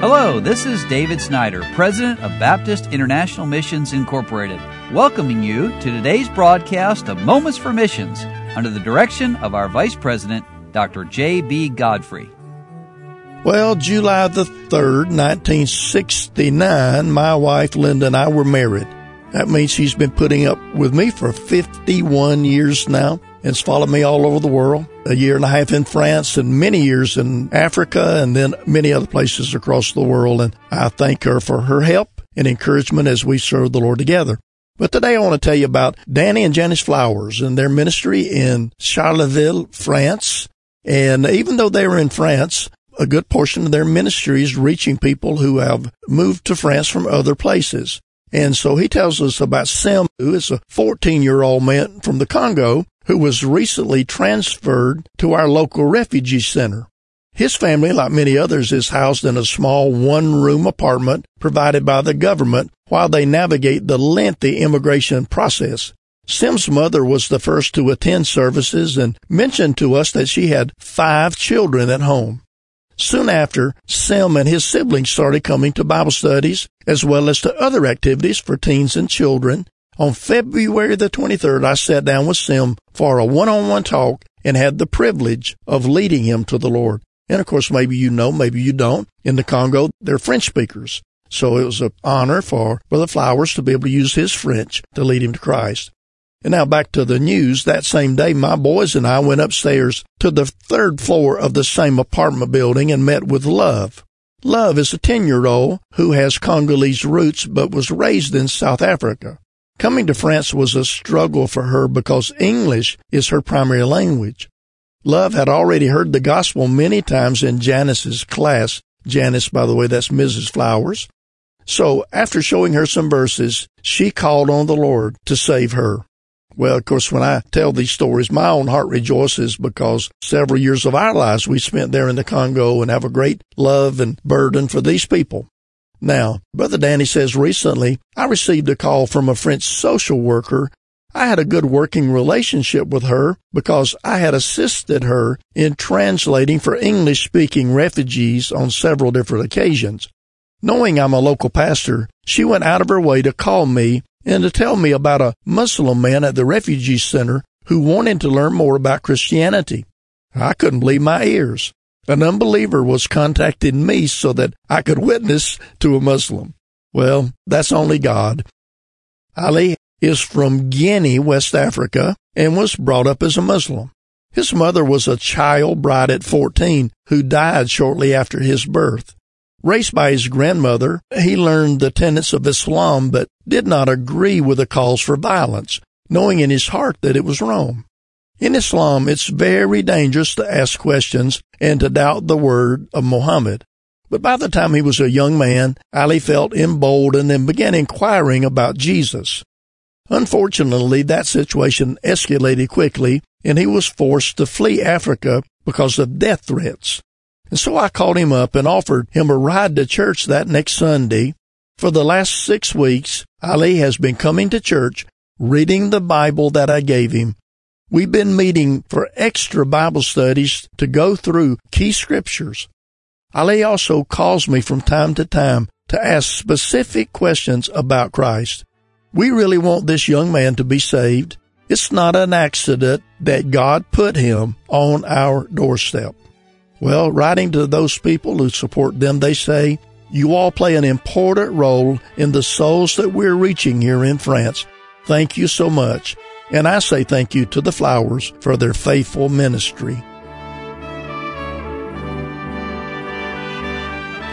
Hello, this is David Snyder, President of Baptist International Missions Incorporated, welcoming you to today's broadcast of Moments for Missions under the direction of our Vice President, Dr. J.B. Godfrey. Well, July the 3rd, 1969, my wife Linda and I were married. That means she's been putting up with me for 51 years now has followed me all over the world. A year and a half in France and many years in Africa and then many other places across the world. And I thank her for her help and encouragement as we serve the Lord together. But today I want to tell you about Danny and Janice Flowers and their ministry in Charleville, France. And even though they were in France, a good portion of their ministry is reaching people who have moved to France from other places. And so he tells us about Sim, who is a 14 year old man from the Congo who was recently transferred to our local refugee center. His family, like many others, is housed in a small one room apartment provided by the government while they navigate the lengthy immigration process. Sim's mother was the first to attend services and mentioned to us that she had five children at home. Soon after, Sim and his siblings started coming to Bible studies as well as to other activities for teens and children, on February the 23rd, I sat down with Sim for a one-on-one talk and had the privilege of leading him to the Lord. And of course, maybe you know, maybe you don't. In the Congo, they're French speakers. So it was an honor for Brother Flowers to be able to use his French to lead him to Christ. And now back to the news. That same day, my boys and I went upstairs to the third floor of the same apartment building and met with Love. Love is a 10 year old who has Congolese roots but was raised in South Africa. Coming to France was a struggle for her because English is her primary language. Love had already heard the gospel many times in Janice's class. Janice, by the way, that's Mrs. Flowers. So after showing her some verses, she called on the Lord to save her. Well, of course, when I tell these stories, my own heart rejoices because several years of our lives we spent there in the Congo and have a great love and burden for these people. Now, Brother Danny says recently, I received a call from a French social worker. I had a good working relationship with her because I had assisted her in translating for English speaking refugees on several different occasions. Knowing I'm a local pastor, she went out of her way to call me and to tell me about a Muslim man at the refugee center who wanted to learn more about Christianity. I couldn't believe my ears. An unbeliever was contacting me so that I could witness to a Muslim. Well, that's only God. Ali is from Guinea, West Africa, and was brought up as a Muslim. His mother was a child bride at 14 who died shortly after his birth. Raised by his grandmother, he learned the tenets of Islam but did not agree with the calls for violence, knowing in his heart that it was wrong. In Islam, it's very dangerous to ask questions and to doubt the word of Muhammad. But by the time he was a young man, Ali felt emboldened and began inquiring about Jesus. Unfortunately, that situation escalated quickly and he was forced to flee Africa because of death threats. And so I called him up and offered him a ride to church that next Sunday. For the last six weeks, Ali has been coming to church, reading the Bible that I gave him, We've been meeting for extra Bible studies to go through key scriptures. Ali also calls me from time to time to ask specific questions about Christ. We really want this young man to be saved. It's not an accident that God put him on our doorstep. Well, writing to those people who support them, they say, you all play an important role in the souls that we're reaching here in France. Thank you so much. And I say thank you to the flowers for their faithful ministry.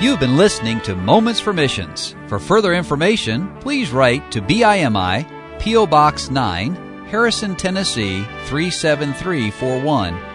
You've been listening to Moments for Missions. For further information, please write to BIMI, P.O. Box 9, Harrison, Tennessee 37341,